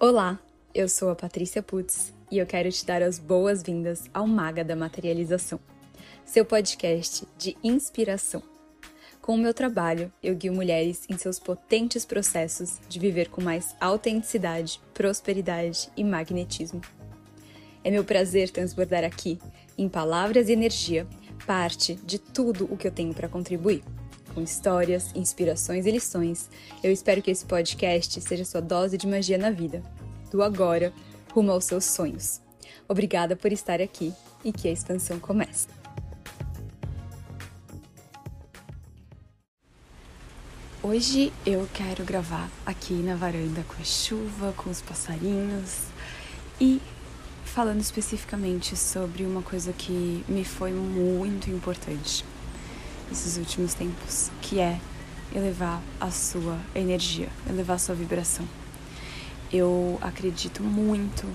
Olá, eu sou a Patrícia Putz e eu quero te dar as boas-vindas ao Maga da Materialização, seu podcast de inspiração. Com o meu trabalho, eu guio mulheres em seus potentes processos de viver com mais autenticidade, prosperidade e magnetismo. É meu prazer transbordar aqui, em palavras e energia, parte de tudo o que eu tenho para contribuir. Com histórias, inspirações e lições, eu espero que esse podcast seja sua dose de magia na vida, do agora rumo aos seus sonhos. Obrigada por estar aqui e que a expansão comece. Hoje eu quero gravar aqui na varanda com a chuva, com os passarinhos e falando especificamente sobre uma coisa que me foi muito importante nesses últimos tempos, que é elevar a sua energia, elevar a sua vibração. Eu acredito muito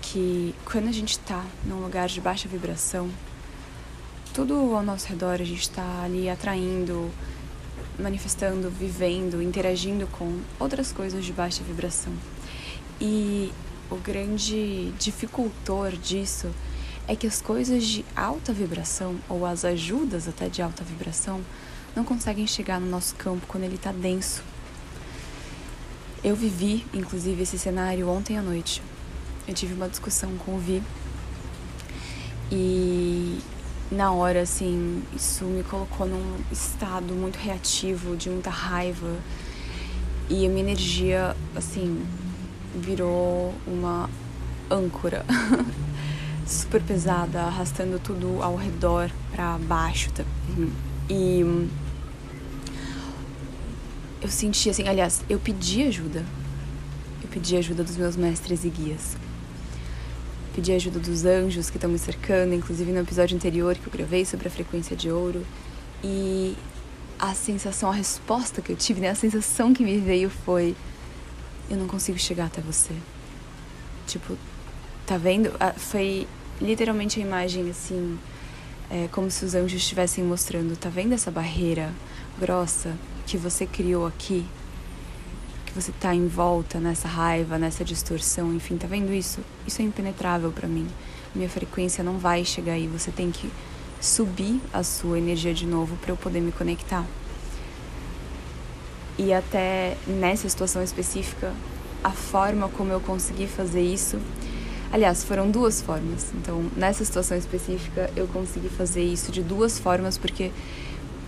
que quando a gente está num lugar de baixa vibração, tudo ao nosso redor a gente está ali atraindo, manifestando, vivendo, interagindo com outras coisas de baixa vibração. E o grande dificultor disso é que as coisas de alta vibração, ou as ajudas até de alta vibração, não conseguem chegar no nosso campo quando ele está denso. Eu vivi, inclusive, esse cenário ontem à noite. Eu tive uma discussão com o Vi e na hora, assim, isso me colocou num estado muito reativo, de muita raiva. E a minha energia, assim, virou uma âncora super pesada, arrastando tudo ao redor para baixo. Tá? E eu senti assim, aliás, eu pedi ajuda. Eu pedi ajuda dos meus mestres e guias. Pedi ajuda dos anjos que estão me cercando, inclusive no episódio anterior que eu gravei sobre a frequência de ouro. E a sensação, a resposta que eu tive, né, a sensação que me veio foi eu não consigo chegar até você. Tipo, tá vendo? Ah, foi literalmente a imagem assim, é, como se os anjos estivessem mostrando: tá vendo essa barreira grossa que você criou aqui? Que você tá em volta nessa raiva, nessa distorção, enfim, tá vendo isso? Isso é impenetrável para mim. Minha frequência não vai chegar aí. Você tem que subir a sua energia de novo para eu poder me conectar. E até nessa situação específica, a forma como eu consegui fazer isso. Aliás, foram duas formas. Então, nessa situação específica, eu consegui fazer isso de duas formas, porque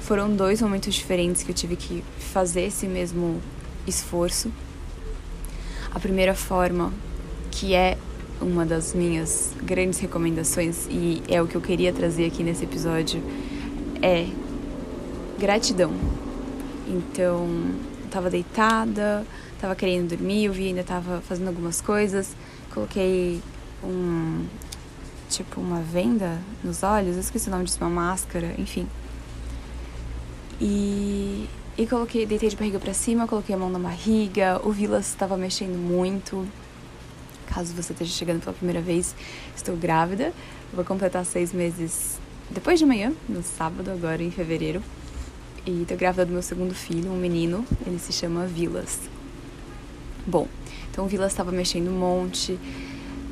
foram dois momentos diferentes que eu tive que fazer esse mesmo esforço. A primeira forma, que é uma das minhas grandes recomendações e é o que eu queria trazer aqui nesse episódio, é gratidão. Então, eu tava deitada, tava querendo dormir, eu vi ainda tava fazendo algumas coisas, coloquei um tipo uma venda nos olhos, eu esqueci o nome disso, uma máscara, enfim. E, e coloquei, deitei de barriga para cima, coloquei a mão na barriga, o Vilas estava mexendo muito. Caso você esteja chegando pela primeira vez, estou grávida. vou completar seis meses depois de amanhã, no sábado, agora em fevereiro. E tô grávida do meu segundo filho, um menino, ele se chama Vilas. Bom, então o Vilas estava mexendo um monte,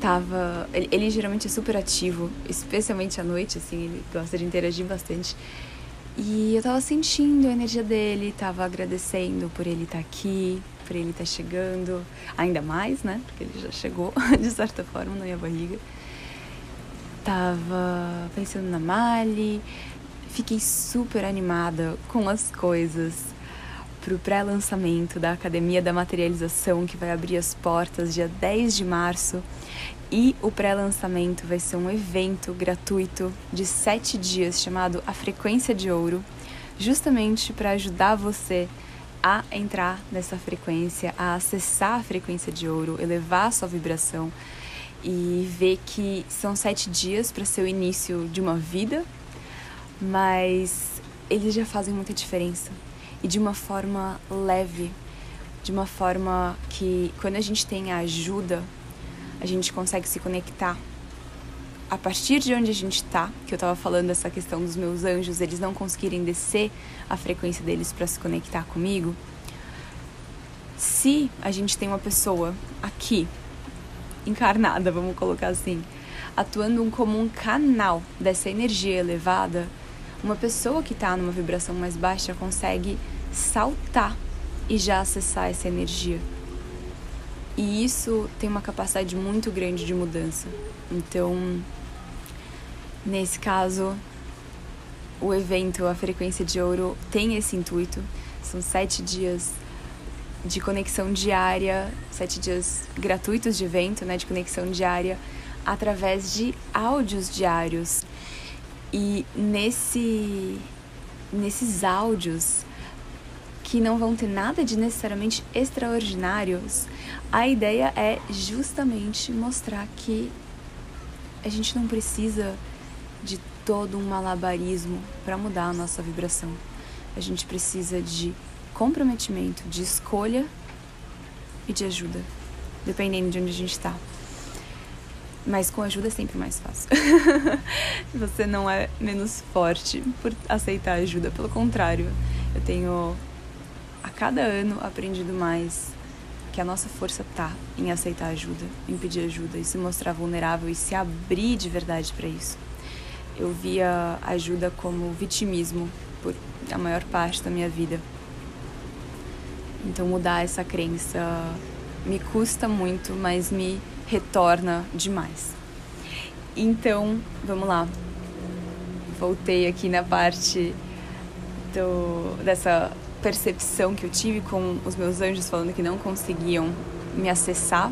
tava. Ele, ele, geralmente é super ativo, especialmente à noite, assim, ele gosta de interagir bastante. E eu tava sentindo a energia dele, tava agradecendo por ele estar tá aqui, por ele estar tá chegando, ainda mais, né? Porque ele já chegou, de certa forma, na minha barriga. Tava pensando na Mali, fiquei super animada com as coisas para o pré-lançamento da Academia da Materialização, que vai abrir as portas dia 10 de março. E o pré-lançamento vai ser um evento gratuito de sete dias chamado A Frequência de Ouro, justamente para ajudar você a entrar nessa frequência, a acessar a frequência de ouro, elevar a sua vibração e ver que são sete dias para ser o início de uma vida mas eles já fazem muita diferença e de uma forma leve, de uma forma que quando a gente tem a ajuda, a gente consegue se conectar. A partir de onde a gente está, que eu estava falando essa questão dos meus anjos, eles não conseguirem descer a frequência deles para se conectar comigo. se a gente tem uma pessoa aqui, encarnada, vamos colocar assim, atuando como um canal dessa energia elevada, uma pessoa que está numa vibração mais baixa consegue saltar e já acessar essa energia. E isso tem uma capacidade muito grande de mudança. Então, nesse caso, o evento, a frequência de ouro, tem esse intuito. São sete dias de conexão diária, sete dias gratuitos de evento, né, de conexão diária, através de áudios diários. E nesse, nesses áudios, que não vão ter nada de necessariamente extraordinários, a ideia é justamente mostrar que a gente não precisa de todo um malabarismo para mudar a nossa vibração. A gente precisa de comprometimento, de escolha e de ajuda, dependendo de onde a gente está. Mas com ajuda é sempre mais fácil. Você não é menos forte por aceitar ajuda, pelo contrário, eu tenho a cada ano aprendido mais que a nossa força tá em aceitar ajuda, em pedir ajuda e se mostrar vulnerável e se abrir de verdade para isso. Eu via ajuda como vitimismo por a maior parte da minha vida. Então mudar essa crença me custa muito, mas me retorna demais. Então, vamos lá. Voltei aqui na parte do, dessa percepção que eu tive com os meus anjos falando que não conseguiam me acessar.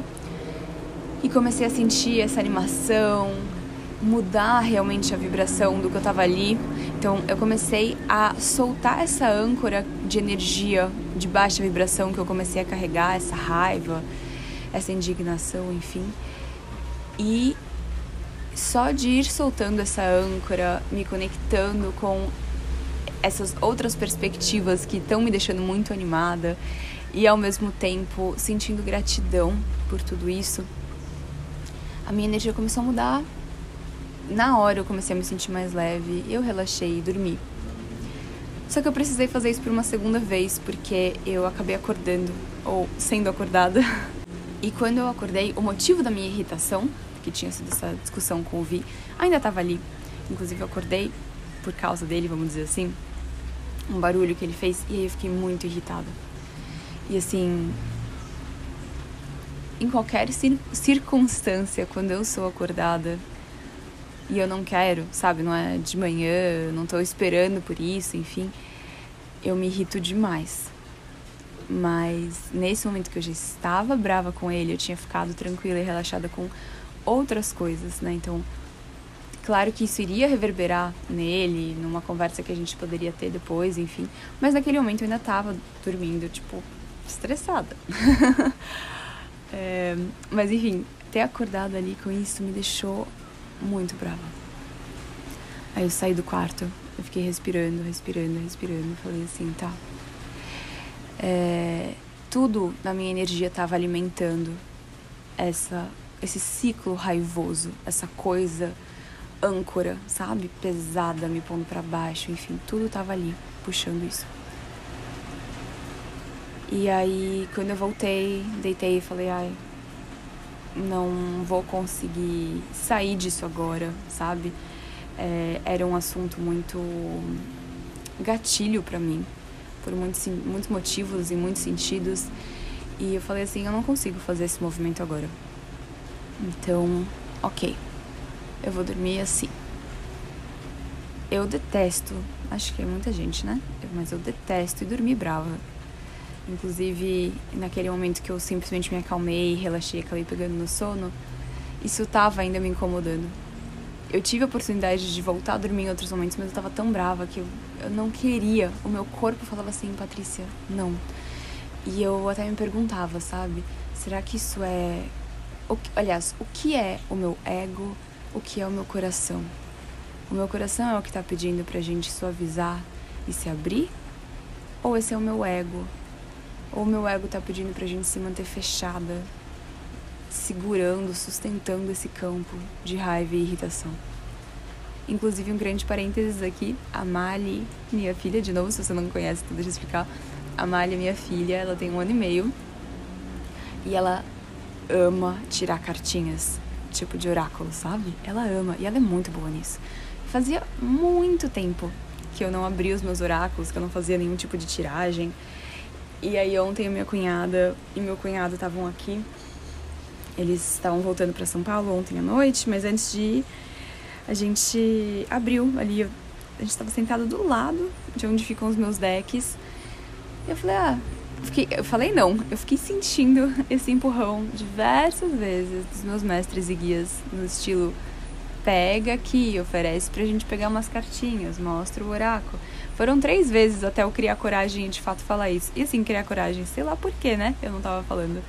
E comecei a sentir essa animação, mudar realmente a vibração do que eu estava ali. Então eu comecei a soltar essa âncora de energia de baixa vibração que eu comecei a carregar, essa raiva, essa indignação, enfim. E só de ir soltando essa âncora, me conectando com essas outras perspectivas que estão me deixando muito animada e ao mesmo tempo sentindo gratidão por tudo isso, a minha energia começou a mudar. Na hora eu comecei a me sentir mais leve, eu relaxei e dormi. Só que eu precisei fazer isso por uma segunda vez porque eu acabei acordando ou sendo acordada E quando eu acordei, o motivo da minha irritação, que tinha sido essa discussão com o Vi, ainda estava ali. Inclusive, eu acordei por causa dele, vamos dizer assim, um barulho que ele fez, e aí eu fiquei muito irritada. E assim, em qualquer circunstância, quando eu sou acordada e eu não quero, sabe, não é de manhã, não estou esperando por isso, enfim, eu me irrito demais. Mas nesse momento que eu já estava brava com ele, eu tinha ficado tranquila e relaxada com outras coisas, né? Então, claro que isso iria reverberar nele, numa conversa que a gente poderia ter depois, enfim. Mas naquele momento eu ainda estava dormindo, tipo, estressada. é, mas enfim, ter acordado ali com isso me deixou muito brava. Aí eu saí do quarto, eu fiquei respirando, respirando, respirando. Falei assim, tá, é, tudo na minha energia estava alimentando essa esse ciclo raivoso, essa coisa âncora, sabe, pesada, me pondo para baixo, enfim, tudo estava ali puxando isso. E aí, quando eu voltei, deitei e falei, ai, não vou conseguir sair disso agora, sabe? É, era um assunto muito gatilho para mim por muitos, muitos motivos e muitos sentidos. E eu falei assim: eu não consigo fazer esse movimento agora. Então, ok, eu vou dormir assim. Eu detesto, acho que é muita gente, né? Mas eu detesto e dormir brava. Inclusive, naquele momento que eu simplesmente me acalmei, relaxei, acabei pegando no sono, isso tava ainda me incomodando eu tive a oportunidade de voltar a dormir em outros momentos, mas eu tava tão brava que eu, eu não queria. O meu corpo falava assim, Patrícia, não. E eu até me perguntava, sabe? Será que isso é. O aliás, o que é o meu ego? O que é o meu coração? O meu coração é o que tá pedindo pra gente suavizar e se abrir? Ou esse é o meu ego? Ou o meu ego tá pedindo pra gente se manter fechada, segurando, sustentando esse campo de raiva e irritação. Inclusive, um grande parênteses aqui, a Mali, minha filha, de novo, se você não conhece, então deixa eu explicar. A Mali minha filha, ela tem um ano e meio E ela ama tirar cartinhas, tipo de oráculo, sabe? Ela ama e ela é muito boa nisso. Fazia muito tempo que eu não abria os meus oráculos, que eu não fazia nenhum tipo de tiragem. E aí ontem minha cunhada e meu cunhado estavam aqui. Eles estavam voltando para São Paulo ontem à noite, mas antes de ir, a gente abriu ali. A gente estava sentado do lado de onde ficam os meus decks. E eu falei, ah, fiquei, eu falei não, eu fiquei sentindo esse empurrão diversas vezes dos meus mestres e guias no estilo pega aqui, oferece pra gente pegar umas cartinhas, mostra o oráculo. Foram três vezes até eu criar coragem e de fato falar isso. E assim, criar coragem, sei lá por quê, né? Eu não tava falando.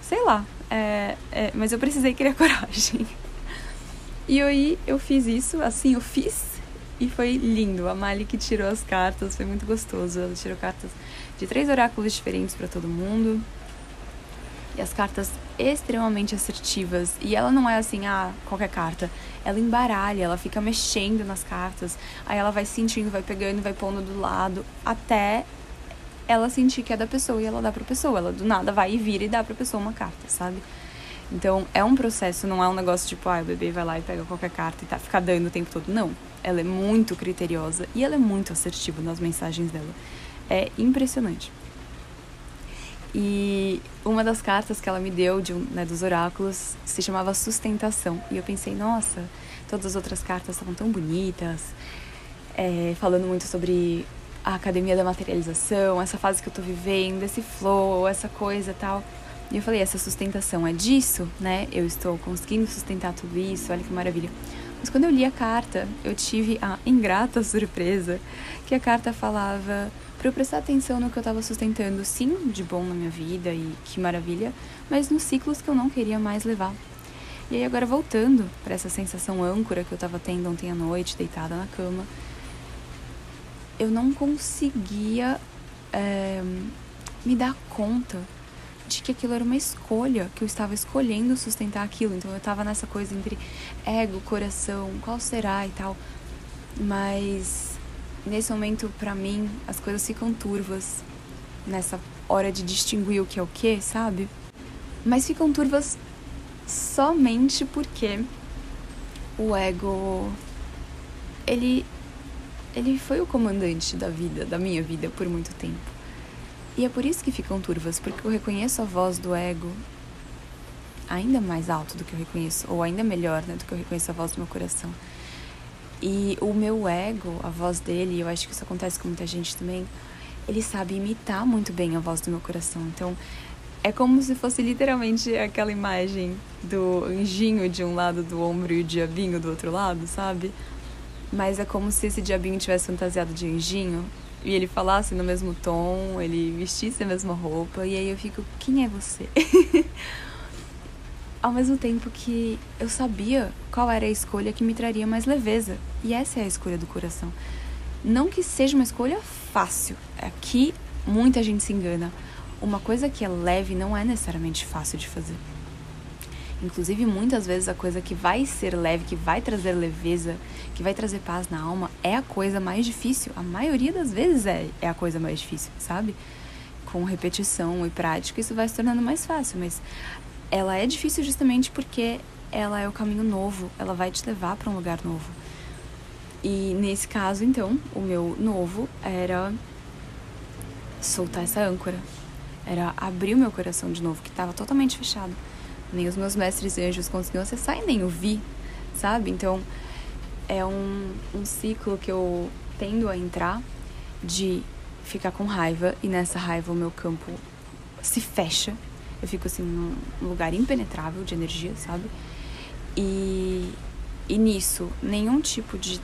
Sei lá, é, é, mas eu precisei criar coragem. E aí eu fiz isso, assim, eu fiz e foi lindo. A Mali que tirou as cartas, foi muito gostoso. Ela tirou cartas de três oráculos diferentes para todo mundo. E as cartas extremamente assertivas. E ela não é assim, ah, qualquer carta. Ela embaralha, ela fica mexendo nas cartas. Aí ela vai sentindo, vai pegando, vai pondo do lado, até ela sentir que é da pessoa e ela dá pra pessoa. Ela do nada vai e vira e dá pra pessoa uma carta, sabe? Então é um processo, não é um negócio tipo, ah, o bebê vai lá e pega qualquer carta e tá, fica dando o tempo todo. Não. Ela é muito criteriosa e ela é muito assertiva nas mensagens dela. É impressionante. E uma das cartas que ela me deu de um, né, dos oráculos se chamava Sustentação. E eu pensei, nossa, todas as outras cartas estavam tão bonitas, é, falando muito sobre a academia da materialização, essa fase que eu tô vivendo, esse flow, essa coisa tal. E eu falei, essa sustentação é disso, né? Eu estou conseguindo sustentar tudo isso, olha que maravilha. Mas quando eu li a carta, eu tive a ingrata surpresa que a carta falava para eu prestar atenção no que eu estava sustentando, sim, de bom na minha vida e que maravilha, mas nos ciclos que eu não queria mais levar. E aí agora voltando para essa sensação âncora que eu estava tendo ontem à noite, deitada na cama, eu não conseguia é, me dar conta de que aquilo era uma escolha, que eu estava escolhendo sustentar aquilo. Então eu estava nessa coisa entre ego, coração, qual será e tal. Mas nesse momento, para mim, as coisas ficam turvas nessa hora de distinguir o que é o que, sabe? Mas ficam turvas somente porque o ego ele ele foi o comandante da vida, da minha vida por muito tempo. E é por isso que ficam turvas, porque eu reconheço a voz do ego ainda mais alto do que eu reconheço, ou ainda melhor, né, do que eu reconheço a voz do meu coração. E o meu ego, a voz dele, eu acho que isso acontece com muita gente também, ele sabe imitar muito bem a voz do meu coração. Então, é como se fosse literalmente aquela imagem do anjinho de um lado do ombro e o diabinho do outro lado, sabe? Mas é como se esse diabinho tivesse fantasiado de anjinho e ele falasse no mesmo tom, ele vestisse a mesma roupa, e aí eu fico, quem é você? ao mesmo tempo que eu sabia qual era a escolha que me traria mais leveza. E essa é a escolha do coração. Não que seja uma escolha fácil. Aqui muita gente se engana. Uma coisa que é leve não é necessariamente fácil de fazer. Inclusive, muitas vezes a coisa que vai ser leve, que vai trazer leveza, que vai trazer paz na alma, é a coisa mais difícil. A maioria das vezes é, é a coisa mais difícil, sabe? Com repetição e prática, isso vai se tornando mais fácil. Mas ela é difícil justamente porque ela é o caminho novo, ela vai te levar para um lugar novo. E nesse caso, então, o meu novo era soltar essa âncora, era abrir o meu coração de novo, que estava totalmente fechado. Nem os meus mestres e anjos conseguiam acessar e nem o vi, sabe? Então, é um, um ciclo que eu tendo a entrar de ficar com raiva e nessa raiva o meu campo se fecha eu fico assim num lugar impenetrável de energia, sabe? E, e nisso, nenhum tipo de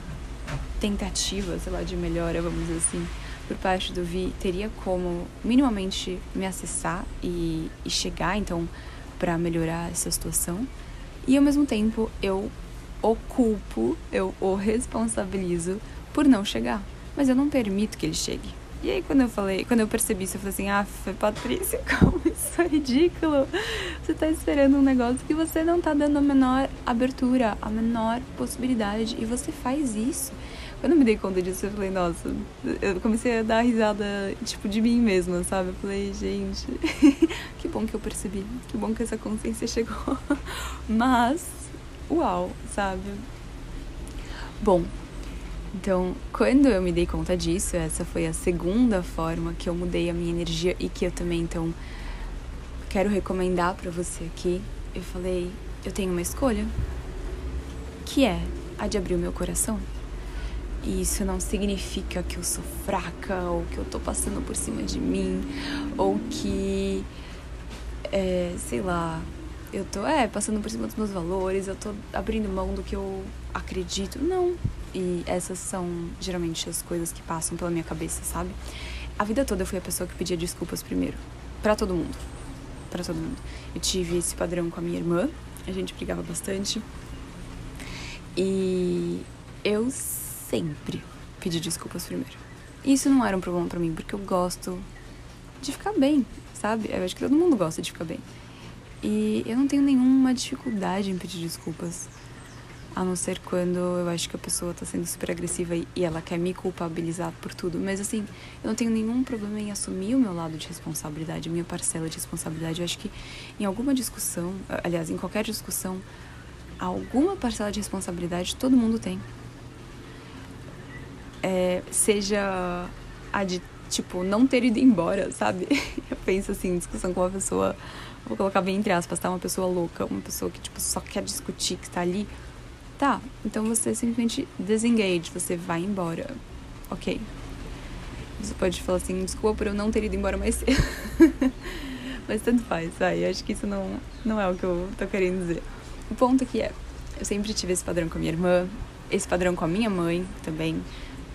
tentativa, sei lá, de melhora, vamos dizer assim, por parte do Vi teria como minimamente me acessar e, e chegar, então, para melhorar essa situação. E ao mesmo tempo, eu o culpo, eu o responsabilizo por não chegar. Mas eu não permito que ele chegue. E aí quando eu falei, quando eu percebi isso, eu falei assim, ah, Patrícia, como isso é ridículo. Você tá esperando um negócio que você não tá dando a menor abertura, a menor possibilidade. E você faz isso Quando eu me dei conta disso, eu falei, nossa, eu comecei a dar risada, tipo, de mim mesma, sabe? Eu falei, gente, que bom que eu percebi, que bom que essa consciência chegou. Mas, uau, sabe? Bom, então, quando eu me dei conta disso, essa foi a segunda forma que eu mudei a minha energia e que eu também, então, quero recomendar para você aqui. Eu falei, eu tenho uma escolha, que é a de abrir o meu coração. E isso não significa que eu sou fraca ou que eu tô passando por cima de mim ou que, é, sei lá, eu tô é, passando por cima dos meus valores, eu tô abrindo mão do que eu acredito. Não. E essas são geralmente as coisas que passam pela minha cabeça, sabe? A vida toda eu fui a pessoa que pedia desculpas primeiro. para todo mundo. para todo mundo. Eu tive esse padrão com a minha irmã, a gente brigava bastante. E eu sempre pedi desculpas primeiro. Isso não era um problema para mim, porque eu gosto de ficar bem, sabe? Eu acho que todo mundo gosta de ficar bem. E eu não tenho nenhuma dificuldade em pedir desculpas. A não ser quando eu acho que a pessoa tá sendo super agressiva e ela quer me culpabilizar por tudo. Mas assim, eu não tenho nenhum problema em assumir o meu lado de responsabilidade, a minha parcela de responsabilidade. Eu acho que em alguma discussão, aliás, em qualquer discussão, alguma parcela de responsabilidade todo mundo tem. É, seja a de, tipo, não ter ido embora, sabe? Eu penso assim, discussão com uma pessoa, vou colocar bem entre aspas, tá? Uma pessoa louca, uma pessoa que, tipo, só quer discutir, que tá ali. Tá, então você simplesmente desengage, você vai embora. Ok. Você pode falar assim, desculpa por eu não ter ido embora mais cedo. Mas tanto faz, vai. Acho que isso não, não é o que eu tô querendo dizer. O ponto aqui é, eu sempre tive esse padrão com a minha irmã, esse padrão com a minha mãe também.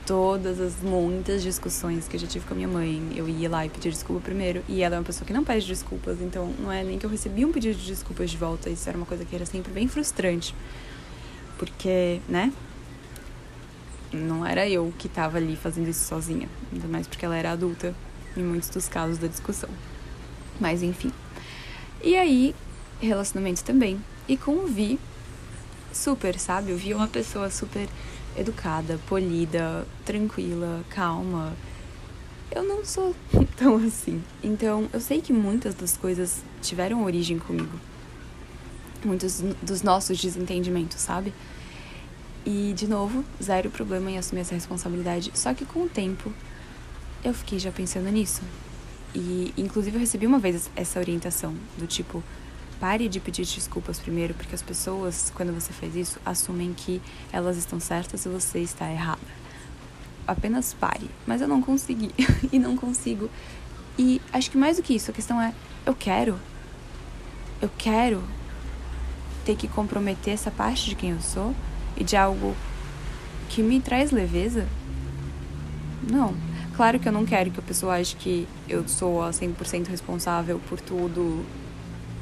Todas as muitas discussões que eu já tive com a minha mãe, eu ia lá e pedia desculpa primeiro. E ela é uma pessoa que não pede desculpas, então não é nem que eu recebi um pedido de desculpas de volta. Isso era uma coisa que era sempre bem frustrante. Porque, né? Não era eu que tava ali fazendo isso sozinha. Ainda mais porque ela era adulta em muitos dos casos da discussão. Mas enfim. E aí, relacionamento também. E com o Vi, super, sabe? Eu vi uma pessoa super educada, polida, tranquila, calma. Eu não sou tão assim. Então, eu sei que muitas das coisas tiveram origem comigo. Muitos dos nossos desentendimentos, sabe? E, de novo, zero problema em assumir essa responsabilidade. Só que com o tempo, eu fiquei já pensando nisso. E, inclusive, eu recebi uma vez essa orientação do tipo Pare de pedir desculpas primeiro, porque as pessoas, quando você faz isso, assumem que elas estão certas e você está errada. Apenas pare. Mas eu não consegui. e não consigo. E acho que mais do que isso, a questão é: eu quero. Eu quero ter que comprometer essa parte de quem eu sou e de algo que me traz leveza? Não. Claro que eu não quero que a pessoa ache que eu sou a 100% responsável por tudo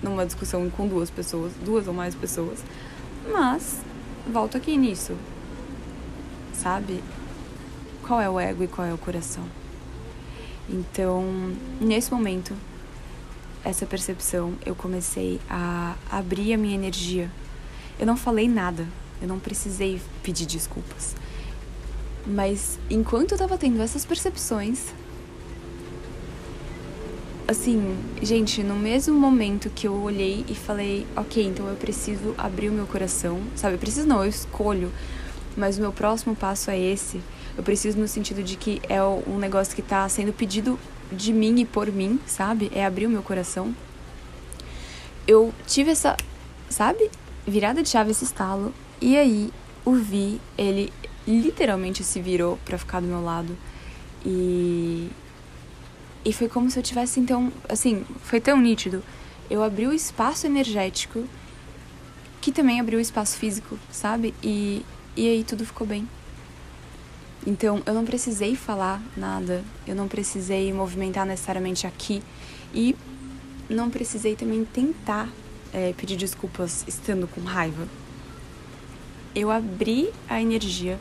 numa discussão com duas pessoas, duas ou mais pessoas. Mas volto aqui nisso. Sabe? Qual é o ego e qual é o coração? Então, nesse momento, essa percepção, eu comecei a abrir a minha energia. Eu não falei nada, eu não precisei pedir desculpas. Mas enquanto eu tava tendo essas percepções, assim, gente, no mesmo momento que eu olhei e falei, ok, então eu preciso abrir o meu coração, sabe? Eu preciso não, eu escolho, mas o meu próximo passo é esse. Eu preciso no sentido de que é um negócio que tá sendo pedido de mim e por mim, sabe? É abrir o meu coração. Eu tive essa, sabe? Virada de chave, esse estalo. E aí, o Vi, ele literalmente se virou para ficar do meu lado. E e foi como se eu tivesse, então, assim, foi tão nítido. Eu abri o espaço energético, que também abriu o espaço físico, sabe? E, e aí tudo ficou bem. Então, eu não precisei falar nada, eu não precisei movimentar necessariamente aqui e não precisei também tentar é, pedir desculpas estando com raiva. Eu abri a energia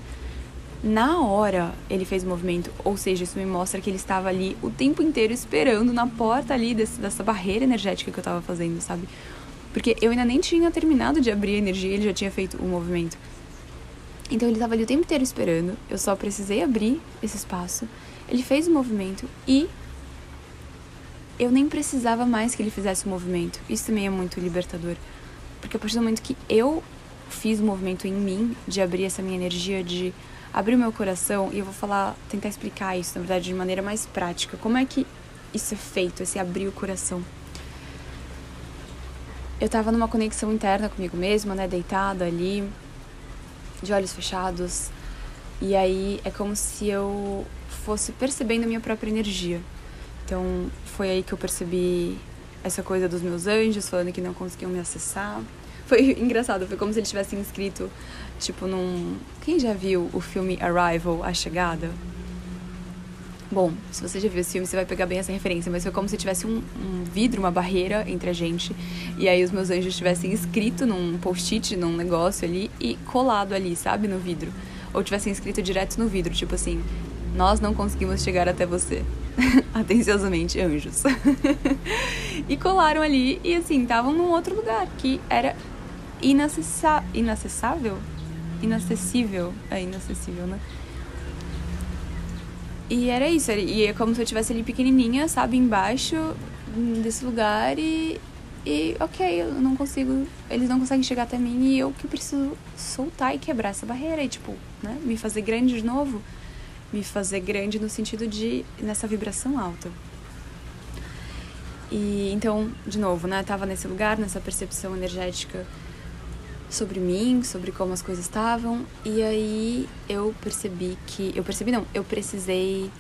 na hora ele fez o movimento, ou seja, isso me mostra que ele estava ali o tempo inteiro esperando na porta ali desse, dessa barreira energética que eu estava fazendo, sabe? Porque eu ainda nem tinha terminado de abrir a energia, ele já tinha feito o movimento. Então ele estava ali o tempo inteiro esperando. Eu só precisei abrir esse espaço. Ele fez o movimento e eu nem precisava mais que ele fizesse o movimento. Isso também é muito libertador. Porque a partir do momento que eu fiz o movimento em mim, de abrir essa minha energia, de abrir o meu coração, e eu vou falar, tentar explicar isso, na verdade, de maneira mais prática. Como é que isso é feito, esse abrir o coração? Eu tava numa conexão interna comigo mesma, né, deitada ali, de olhos fechados. E aí é como se eu fosse percebendo a minha própria energia. Então foi aí que eu percebi essa coisa dos meus anjos falando que não conseguiam me acessar. Foi engraçado, foi como se eles tivessem escrito, tipo, num. Quem já viu o filme Arrival A Chegada? Bom, se você já viu esse filme, você vai pegar bem essa referência, mas foi como se tivesse um, um vidro, uma barreira entre a gente, e aí os meus anjos tivessem escrito num post-it, num negócio ali, e colado ali, sabe, no vidro. Ou tivessem escrito direto no vidro, tipo assim, nós não conseguimos chegar até você. Atenciosamente, anjos. e colaram ali, e assim, estavam num outro lugar, que era inacessa inacessável? Inacessível. É inacessível, né? E era isso, e é como se eu estivesse ali pequenininha, sabe, embaixo desse lugar e, e ok, eu não consigo, eles não conseguem chegar até mim e eu que preciso soltar e quebrar essa barreira e tipo, né, me fazer grande de novo, me fazer grande no sentido de nessa vibração alta. E então, de novo, né, tava nesse lugar, nessa percepção energética sobre mim, sobre como as coisas estavam, e aí eu percebi que. Eu percebi, não, eu precisei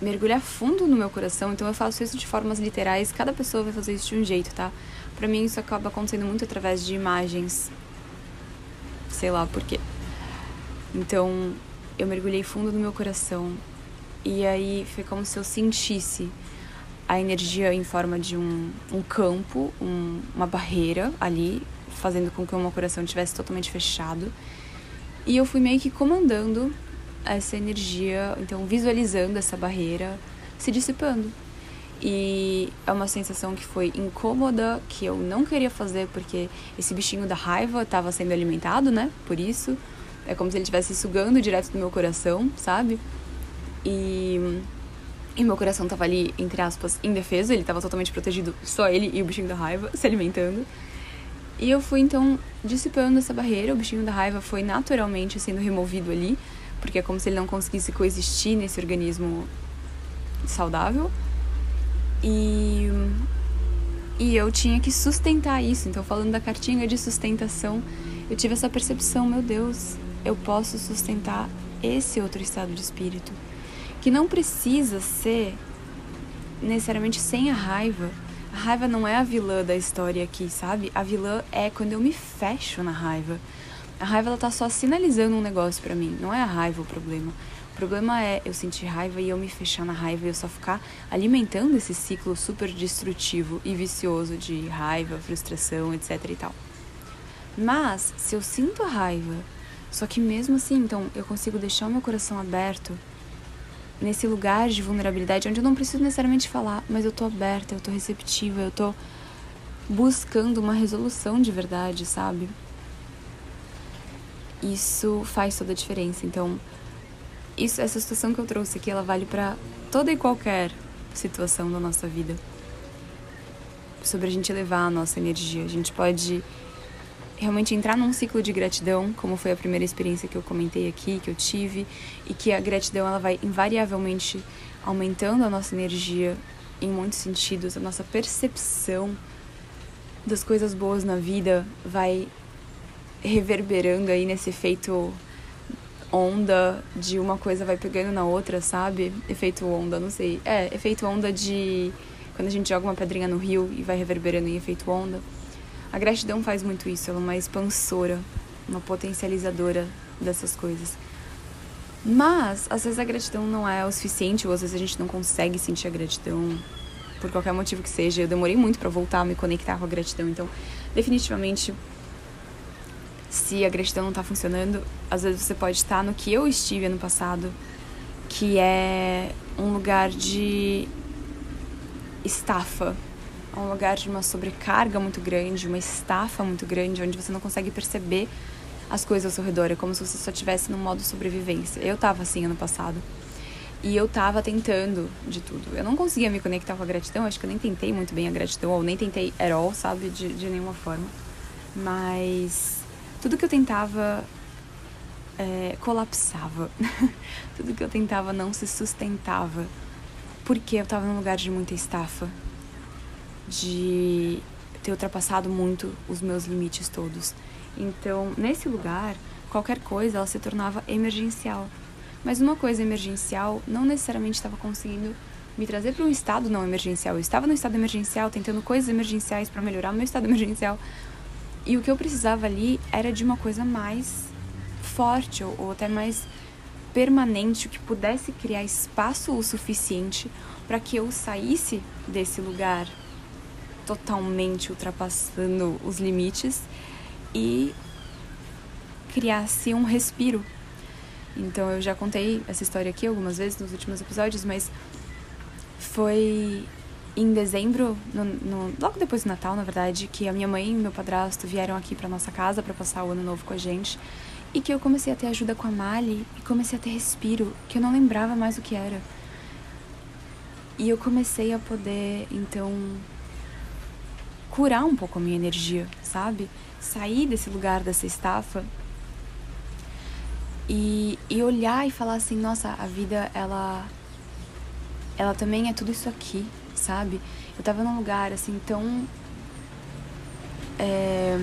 mergulhar fundo no meu coração, então eu faço isso de formas literais, cada pessoa vai fazer isso de um jeito, tá? Pra mim isso acaba acontecendo muito através de imagens. Sei lá por quê. Então, eu mergulhei fundo no meu coração e aí foi como se eu sentisse a energia em forma de um, um campo, um, uma barreira ali fazendo com que o meu coração estivesse totalmente fechado. E eu fui meio que comandando essa energia, então visualizando essa barreira se dissipando. E é uma sensação que foi incômoda, que eu não queria fazer porque esse bichinho da raiva estava sendo alimentado, né? Por isso. É como se ele estivesse sugando direto do meu coração, sabe? E, e meu coração tava ali, entre aspas, indefeso, ele tava totalmente protegido, só ele e o bichinho da raiva se alimentando. E eu fui então dissipando essa barreira, o bichinho da raiva foi naturalmente sendo removido ali, porque é como se ele não conseguisse coexistir nesse organismo saudável. E e eu tinha que sustentar isso. Então, falando da cartinha de sustentação, eu tive essa percepção, meu Deus, eu posso sustentar esse outro estado de espírito, que não precisa ser necessariamente sem a raiva, a raiva não é a vilã da história aqui, sabe? A vilã é quando eu me fecho na raiva. A raiva ela tá só sinalizando um negócio para mim, não é a raiva o problema. O problema é eu sentir raiva e eu me fechar na raiva e eu só ficar alimentando esse ciclo super destrutivo e vicioso de raiva, frustração, etc e tal. Mas se eu sinto a raiva, só que mesmo assim, então eu consigo deixar o meu coração aberto nesse lugar de vulnerabilidade onde eu não preciso necessariamente falar, mas eu tô aberta, eu tô receptiva, eu tô buscando uma resolução de verdade, sabe? Isso faz toda a diferença. Então, isso, essa situação que eu trouxe aqui, ela vale para toda e qualquer situação da nossa vida. Sobre a gente elevar a nossa energia. A gente pode realmente entrar num ciclo de gratidão, como foi a primeira experiência que eu comentei aqui, que eu tive, e que a gratidão ela vai invariavelmente aumentando a nossa energia em muitos sentidos, a nossa percepção das coisas boas na vida vai reverberando aí nesse efeito onda de uma coisa vai pegando na outra, sabe? Efeito onda, não sei. É, efeito onda de quando a gente joga uma pedrinha no rio e vai reverberando em efeito onda. A gratidão faz muito isso, ela é uma expansora, uma potencializadora dessas coisas. Mas, às vezes a gratidão não é o suficiente, ou às vezes a gente não consegue sentir a gratidão por qualquer motivo que seja. Eu demorei muito para voltar a me conectar com a gratidão, então, definitivamente, se a gratidão não tá funcionando, às vezes você pode estar no que eu estive ano passado, que é um lugar de estafa, a um lugar de uma sobrecarga muito grande, uma estafa muito grande, onde você não consegue perceber as coisas ao seu redor. É como se você só estivesse no modo sobrevivência. Eu tava assim ano passado. E eu tava tentando de tudo. Eu não conseguia me conectar com a gratidão, acho que eu nem tentei muito bem a gratidão, ou nem tentei at all, sabe? De, de nenhuma forma. Mas tudo que eu tentava é, colapsava. tudo que eu tentava não se sustentava. Porque eu tava num lugar de muita estafa. De ter ultrapassado muito os meus limites todos. Então, nesse lugar, qualquer coisa ela se tornava emergencial. Mas uma coisa emergencial não necessariamente estava conseguindo me trazer para um estado não emergencial. Eu estava no estado emergencial, tentando coisas emergenciais para melhorar o meu estado emergencial. E o que eu precisava ali era de uma coisa mais forte ou, ou até mais permanente, que pudesse criar espaço o suficiente para que eu saísse desse lugar totalmente ultrapassando os limites e criasse um respiro então eu já contei essa história aqui algumas vezes nos últimos episódios, mas foi em dezembro, no, no, logo depois do Natal, na verdade, que a minha mãe e meu padrasto vieram aqui para nossa casa para passar o ano novo com a gente e que eu comecei a ter ajuda com a Mali e comecei a ter respiro, que eu não lembrava mais o que era. E eu comecei a poder, então, curar um pouco a minha energia, sabe? Sair desse lugar dessa estafa e, e olhar e falar assim, nossa, a vida ela ela também é tudo isso aqui, sabe? Eu tava num lugar assim tão é,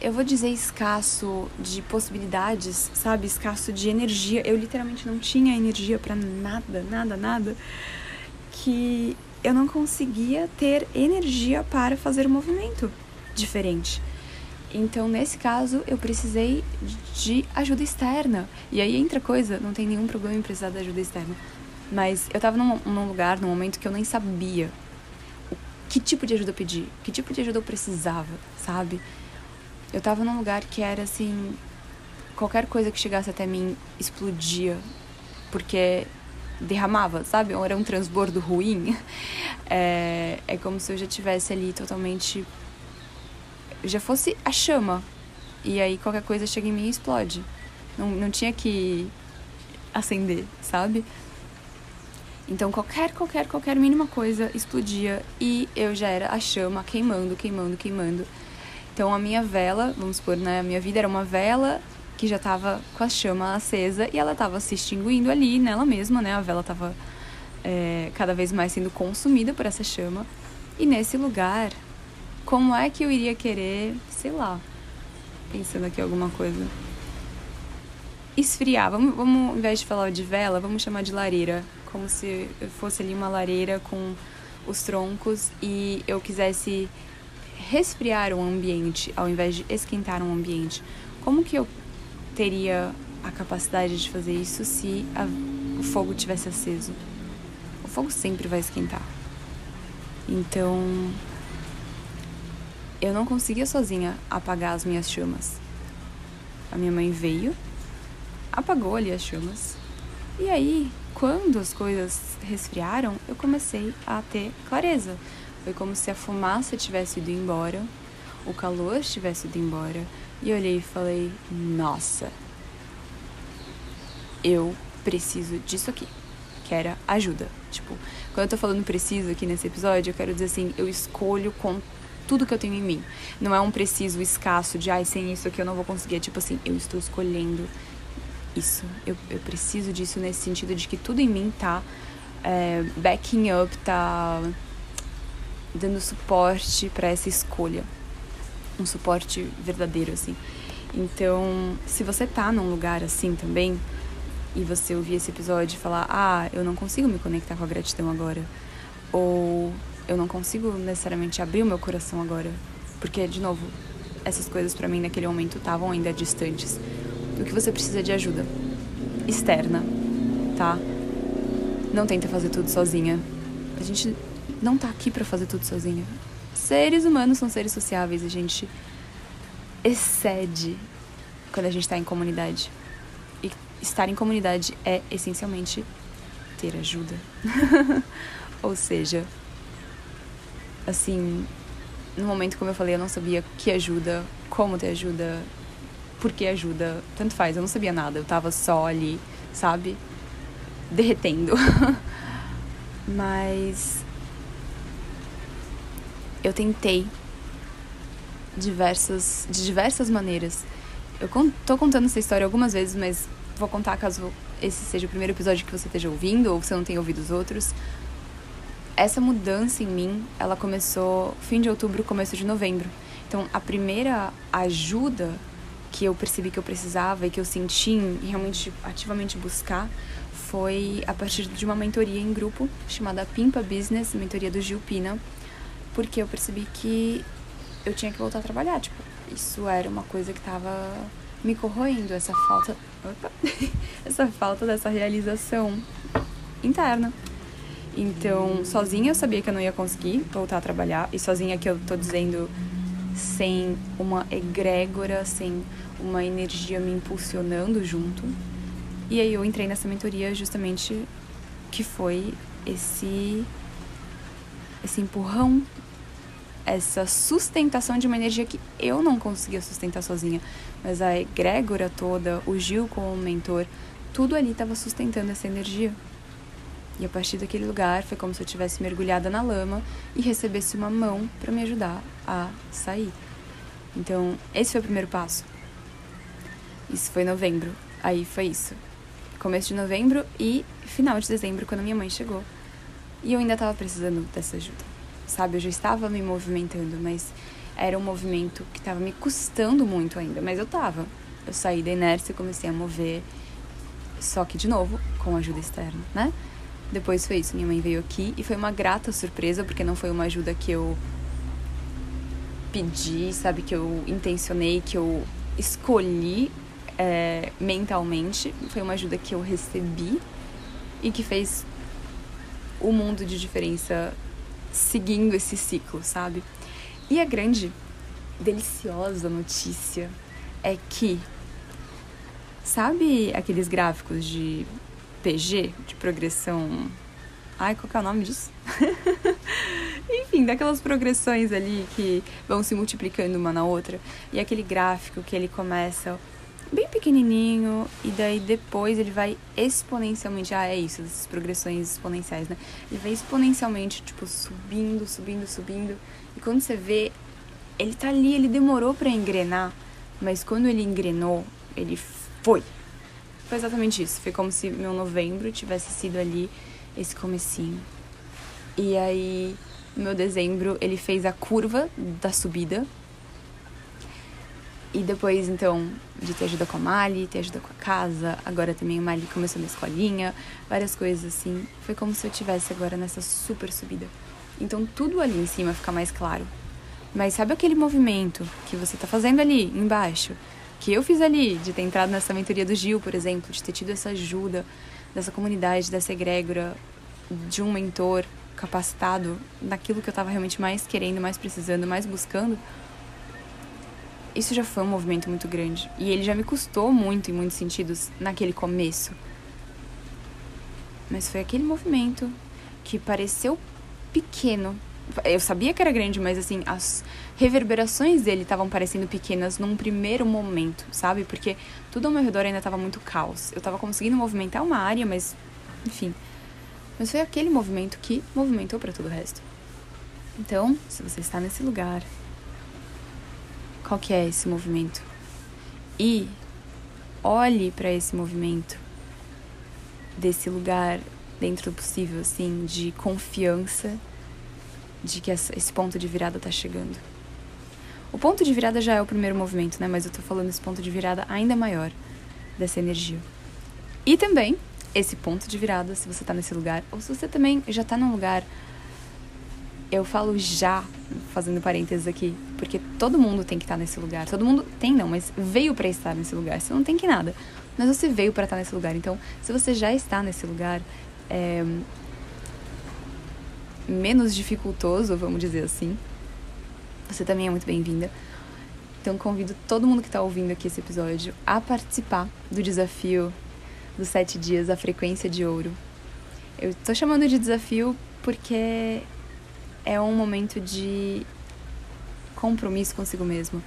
eu vou dizer escasso de possibilidades, sabe? Escasso de energia. Eu literalmente não tinha energia para nada, nada, nada. Que eu não conseguia ter energia para fazer um movimento diferente. Então, nesse caso, eu precisei de ajuda externa. E aí entra coisa, não tem nenhum problema em precisar de ajuda externa. Mas eu tava num, num lugar, num momento que eu nem sabia o, que tipo de ajuda eu pedir, que tipo de ajuda eu precisava, sabe? Eu tava num lugar que era assim. Qualquer coisa que chegasse até mim explodia. Porque derramava, sabe? Era um transbordo ruim. É, é como se eu já tivesse ali totalmente já fosse a chama. E aí qualquer coisa chega em mim e explode. Não, não tinha que acender, sabe? Então qualquer, qualquer, qualquer mínima coisa explodia e eu já era a chama queimando, queimando, queimando. Então a minha vela, vamos supor, né? A minha vida era uma vela que já estava com a chama acesa e ela estava se extinguindo ali nela mesma, né? A vela estava é, cada vez mais sendo consumida por essa chama. E nesse lugar como é que eu iria querer, sei lá, pensando aqui alguma coisa. Esfriar, vamos, vamos, ao invés de falar de vela, vamos chamar de lareira. Como se fosse ali uma lareira com os troncos e eu quisesse resfriar o ambiente ao invés de esquentar um ambiente. Como que eu teria a capacidade de fazer isso se a, o fogo tivesse aceso? O fogo sempre vai esquentar. Então, eu não conseguia sozinha apagar as minhas chamas. A minha mãe veio, apagou ali as chamas. E aí, quando as coisas resfriaram, eu comecei a ter clareza. Foi como se a fumaça tivesse ido embora, o calor tivesse ido embora. E olhei e falei: Nossa, eu preciso disso aqui. Que era ajuda. Tipo, quando eu tô falando preciso aqui nesse episódio, eu quero dizer assim: eu escolho com tudo que eu tenho em mim. Não é um preciso escasso de, ai, sem isso aqui eu não vou conseguir. É tipo assim, eu estou escolhendo isso. Eu, eu preciso disso nesse sentido de que tudo em mim tá é, backing up, tá dando suporte para essa escolha. Um suporte verdadeiro, assim. Então, se você tá num lugar assim também, e você ouvir esse episódio e falar, ah, eu não consigo me conectar com a gratidão agora. Ou eu não consigo necessariamente abrir o meu coração agora, porque de novo, essas coisas para mim naquele momento estavam ainda distantes. O que você precisa de ajuda externa, tá? Não tenta fazer tudo sozinha. A gente não tá aqui para fazer tudo sozinha. Seres humanos são seres sociáveis, a gente excede quando a gente tá em comunidade. E estar em comunidade é essencialmente ter ajuda. Ou seja, assim, no momento, como eu falei, eu não sabia que ajuda, como ter ajuda, porque ajuda, tanto faz, eu não sabia nada, eu tava só ali, sabe? Derretendo. Mas eu tentei diversas, de diversas maneiras. Eu tô contando essa história algumas vezes, mas vou contar caso esse seja o primeiro episódio que você esteja ouvindo ou você não tenha ouvido os outros. Essa mudança em mim, ela começou fim de outubro, começo de novembro. Então, a primeira ajuda que eu percebi que eu precisava e que eu senti em realmente ativamente buscar foi a partir de uma mentoria em grupo chamada Pimpa Business, mentoria do Gil Pina, porque eu percebi que eu tinha que voltar a trabalhar, tipo, isso era uma coisa que estava me corroendo, essa falta, opa, essa falta dessa realização interna. Então, sozinha eu sabia que eu não ia conseguir voltar a trabalhar, e sozinha que eu tô dizendo sem uma egrégora, sem uma energia me impulsionando junto. E aí eu entrei nessa mentoria justamente que foi esse esse empurrão, essa sustentação de uma energia que eu não conseguia sustentar sozinha, mas a egrégora toda, o Gil como mentor, tudo ali estava sustentando essa energia. E a partir daquele lugar foi como se eu tivesse mergulhada na lama e recebesse uma mão para me ajudar a sair. Então, esse foi o primeiro passo. Isso foi novembro. Aí foi isso. Começo de novembro e final de dezembro, quando minha mãe chegou. E eu ainda estava precisando dessa ajuda. Sabe, eu já estava me movimentando, mas era um movimento que estava me custando muito ainda. Mas eu estava. Eu saí da inércia e comecei a mover. Só que, de novo, com ajuda externa, né? Depois foi isso. Minha mãe veio aqui e foi uma grata surpresa, porque não foi uma ajuda que eu pedi, sabe? Que eu intencionei, que eu escolhi é, mentalmente. Foi uma ajuda que eu recebi e que fez o mundo de diferença seguindo esse ciclo, sabe? E a grande, deliciosa notícia é que, sabe aqueles gráficos de PG, de progressão. Ai, qual que é o nome disso? Enfim, daquelas progressões ali que vão se multiplicando uma na outra. E aquele gráfico que ele começa bem pequenininho e daí depois ele vai exponencialmente, ah, é isso, essas progressões exponenciais, né? Ele vai exponencialmente, tipo, subindo, subindo, subindo. E quando você vê, ele tá ali, ele demorou para engrenar, mas quando ele engrenou, ele foi. Foi exatamente isso. Foi como se meu novembro tivesse sido ali esse comecinho. E aí, meu dezembro, ele fez a curva da subida, e depois, então, de ter ajuda com a Mali, ter ajuda com a casa, agora também a Mali começou na escolinha, várias coisas assim. Foi como se eu tivesse agora nessa super subida. Então tudo ali em cima fica mais claro. Mas sabe aquele movimento que você tá fazendo ali embaixo? Que eu fiz ali, de ter entrado nessa mentoria do Gil, por exemplo, de ter tido essa ajuda dessa comunidade, dessa egrégora, de um mentor capacitado naquilo que eu tava realmente mais querendo, mais precisando, mais buscando isso já foi um movimento muito grande. E ele já me custou muito, em muitos sentidos, naquele começo. Mas foi aquele movimento que pareceu pequeno. Eu sabia que era grande, mas assim, as reverberações dele estavam parecendo pequenas num primeiro momento, sabe? Porque tudo ao meu redor ainda estava muito caos. Eu estava conseguindo movimentar uma área, mas enfim. Mas foi aquele movimento que movimentou para todo o resto. Então, se você está nesse lugar, qual que é esse movimento. E olhe para esse movimento desse lugar dentro do possível, assim, de confiança de que esse ponto de virada tá chegando. O ponto de virada já é o primeiro movimento, né? Mas eu tô falando esse ponto de virada ainda maior dessa energia. E também esse ponto de virada, se você tá nesse lugar, ou se você também já tá num lugar eu falo já, fazendo parênteses aqui, porque todo mundo tem que estar nesse lugar. Todo mundo tem, não, mas veio para estar nesse lugar. Você não tem que nada, mas você veio para estar nesse lugar. Então, se você já está nesse lugar, é menos dificultoso, vamos dizer assim, você também é muito bem-vinda. Então, convido todo mundo que está ouvindo aqui esse episódio a participar do desafio dos sete dias, a frequência de ouro. Eu estou chamando de desafio porque é um momento de compromisso consigo mesmo.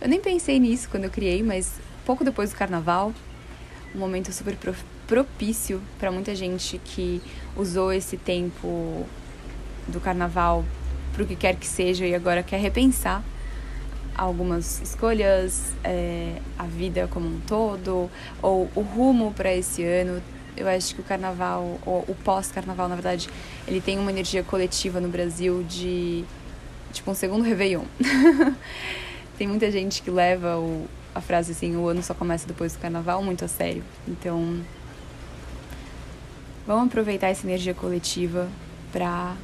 Eu nem pensei nisso quando eu criei, mas pouco depois do carnaval, um momento super propício para muita gente que usou esse tempo do carnaval para o que quer que seja e agora quer repensar algumas escolhas, é, a vida como um todo, ou o rumo para esse ano. Eu acho que o carnaval, ou o pós-carnaval, na verdade, ele tem uma energia coletiva no Brasil de tipo um segundo Réveillon. tem muita gente que leva o, a frase assim, o ano só começa depois do carnaval, muito a sério. Então, vamos aproveitar essa energia coletiva para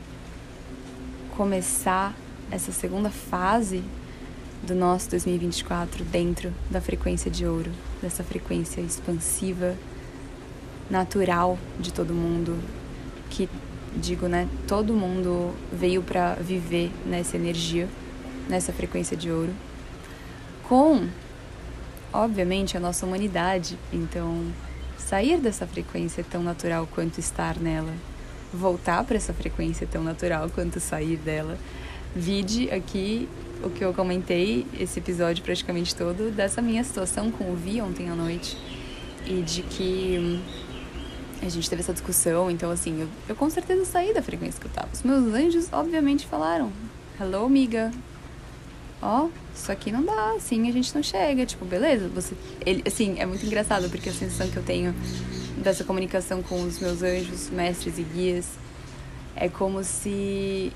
começar essa segunda fase do nosso 2024 dentro da frequência de ouro, dessa frequência expansiva, natural de todo mundo, que digo, né, todo mundo veio para viver nessa energia, nessa frequência de ouro, com obviamente a nossa humanidade. Então, sair dessa frequência tão natural quanto estar nela voltar para essa frequência tão natural quanto sair dela. Vide aqui o que eu comentei, esse episódio praticamente todo, dessa minha situação com o Vi ontem à noite. E de que hum, a gente teve essa discussão, então assim, eu, eu com certeza saí da frequência que eu tava. Os meus anjos, obviamente, falaram: Hello, amiga. Ó, oh, isso aqui não dá, assim a gente não chega. Tipo, beleza, você. Ele, assim, é muito engraçado porque a sensação que eu tenho dessa comunicação com os meus anjos, mestres e guias, é como se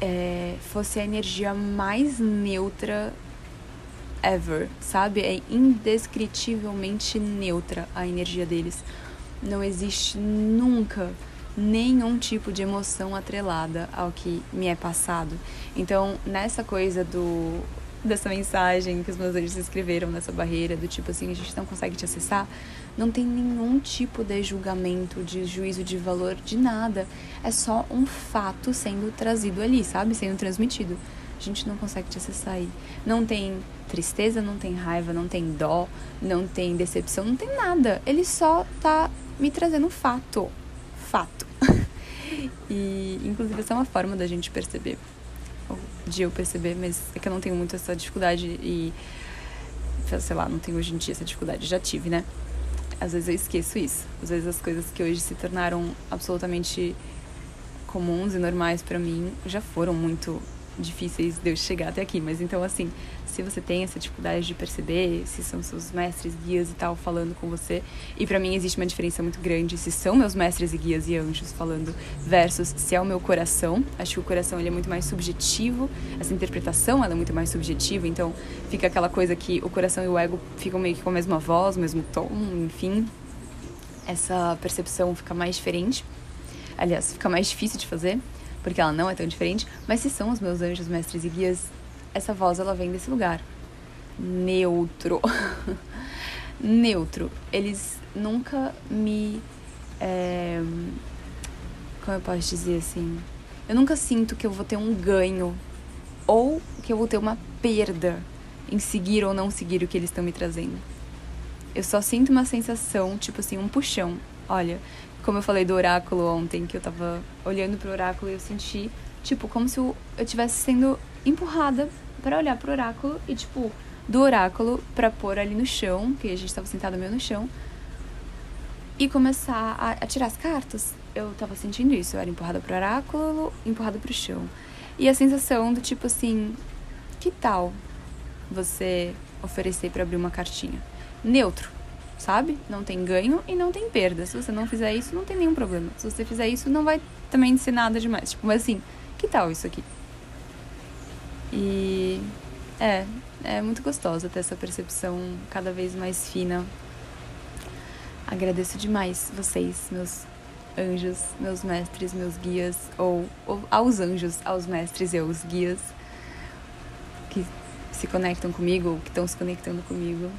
é, fosse a energia mais neutra ever, sabe? É indescritivelmente neutra a energia deles. Não existe nunca nenhum tipo de emoção atrelada ao que me é passado. Então, nessa coisa do dessa mensagem que os meus anjos escreveram nessa barreira, do tipo assim, a gente não consegue te acessar, não tem nenhum tipo de julgamento, de juízo de valor, de nada. É só um fato sendo trazido ali, sabe? Sendo transmitido. A gente não consegue te acessar aí. Não tem tristeza, não tem raiva, não tem dó, não tem decepção, não tem nada. Ele só tá me trazendo fato. Fato. e, inclusive, essa é uma forma da gente perceber. De eu perceber, mas é que eu não tenho muito essa dificuldade e. Sei lá, não tenho hoje em dia essa dificuldade. Já tive, né? às vezes eu esqueço isso. Às vezes as coisas que hoje se tornaram absolutamente comuns e normais para mim já foram muito difíceis de eu chegar até aqui. Mas então, assim, se você tem essa dificuldade de perceber se são seus mestres, guias e tal falando com você, e para mim existe uma diferença muito grande se são meus mestres e guias e anjos falando versus se é o meu coração. Acho que o coração ele é muito mais subjetivo, essa interpretação ela é muito mais subjetiva, então fica aquela coisa que o coração e o ego ficam meio que com a mesma voz, o mesmo tom, enfim. Essa percepção fica mais diferente. Aliás, fica mais difícil de fazer porque ela não é tão diferente, mas se são os meus anjos, mestres e guias, essa voz ela vem desse lugar. Neutro. Neutro. Eles nunca me. É... Como eu posso dizer assim? Eu nunca sinto que eu vou ter um ganho ou que eu vou ter uma perda em seguir ou não seguir o que eles estão me trazendo. Eu só sinto uma sensação, tipo assim, um puxão. Olha, como eu falei do oráculo ontem, que eu tava olhando pro oráculo e eu senti, tipo, como se eu estivesse sendo empurrada para olhar pro oráculo e, tipo, do oráculo para pôr ali no chão, que a gente tava sentado meio no chão, e começar a, a, tirar as cartas. Eu tava sentindo isso, eu era empurrada pro oráculo, empurrada pro chão. E a sensação do tipo assim, que tal você oferecer para abrir uma cartinha? Neutro sabe? Não tem ganho e não tem perda. Se você não fizer isso, não tem nenhum problema. Se você fizer isso, não vai também ser nada demais. Tipo, mas assim, que tal isso aqui? E é, é muito gostosa ter essa percepção cada vez mais fina. Agradeço demais vocês, meus anjos, meus mestres, meus guias, ou, ou aos anjos, aos mestres e aos guias que se conectam comigo, que estão se conectando comigo.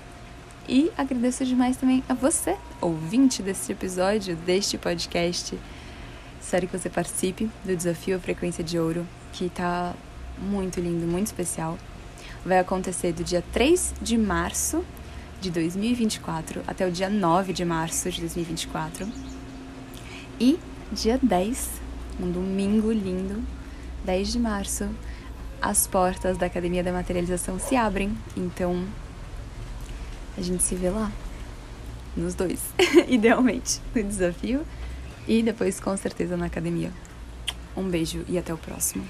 E agradeço demais também a você, ouvinte deste episódio, deste podcast. Espero que você participe do desafio Frequência de Ouro, que tá muito lindo, muito especial. Vai acontecer do dia 3 de março de 2024 até o dia 9 de março de 2024. E dia 10, um domingo lindo, 10 de março, as portas da Academia da Materialização se abrem. Então, a gente se vê lá. Nos dois, idealmente, no desafio e depois com certeza na academia. Um beijo e até o próximo.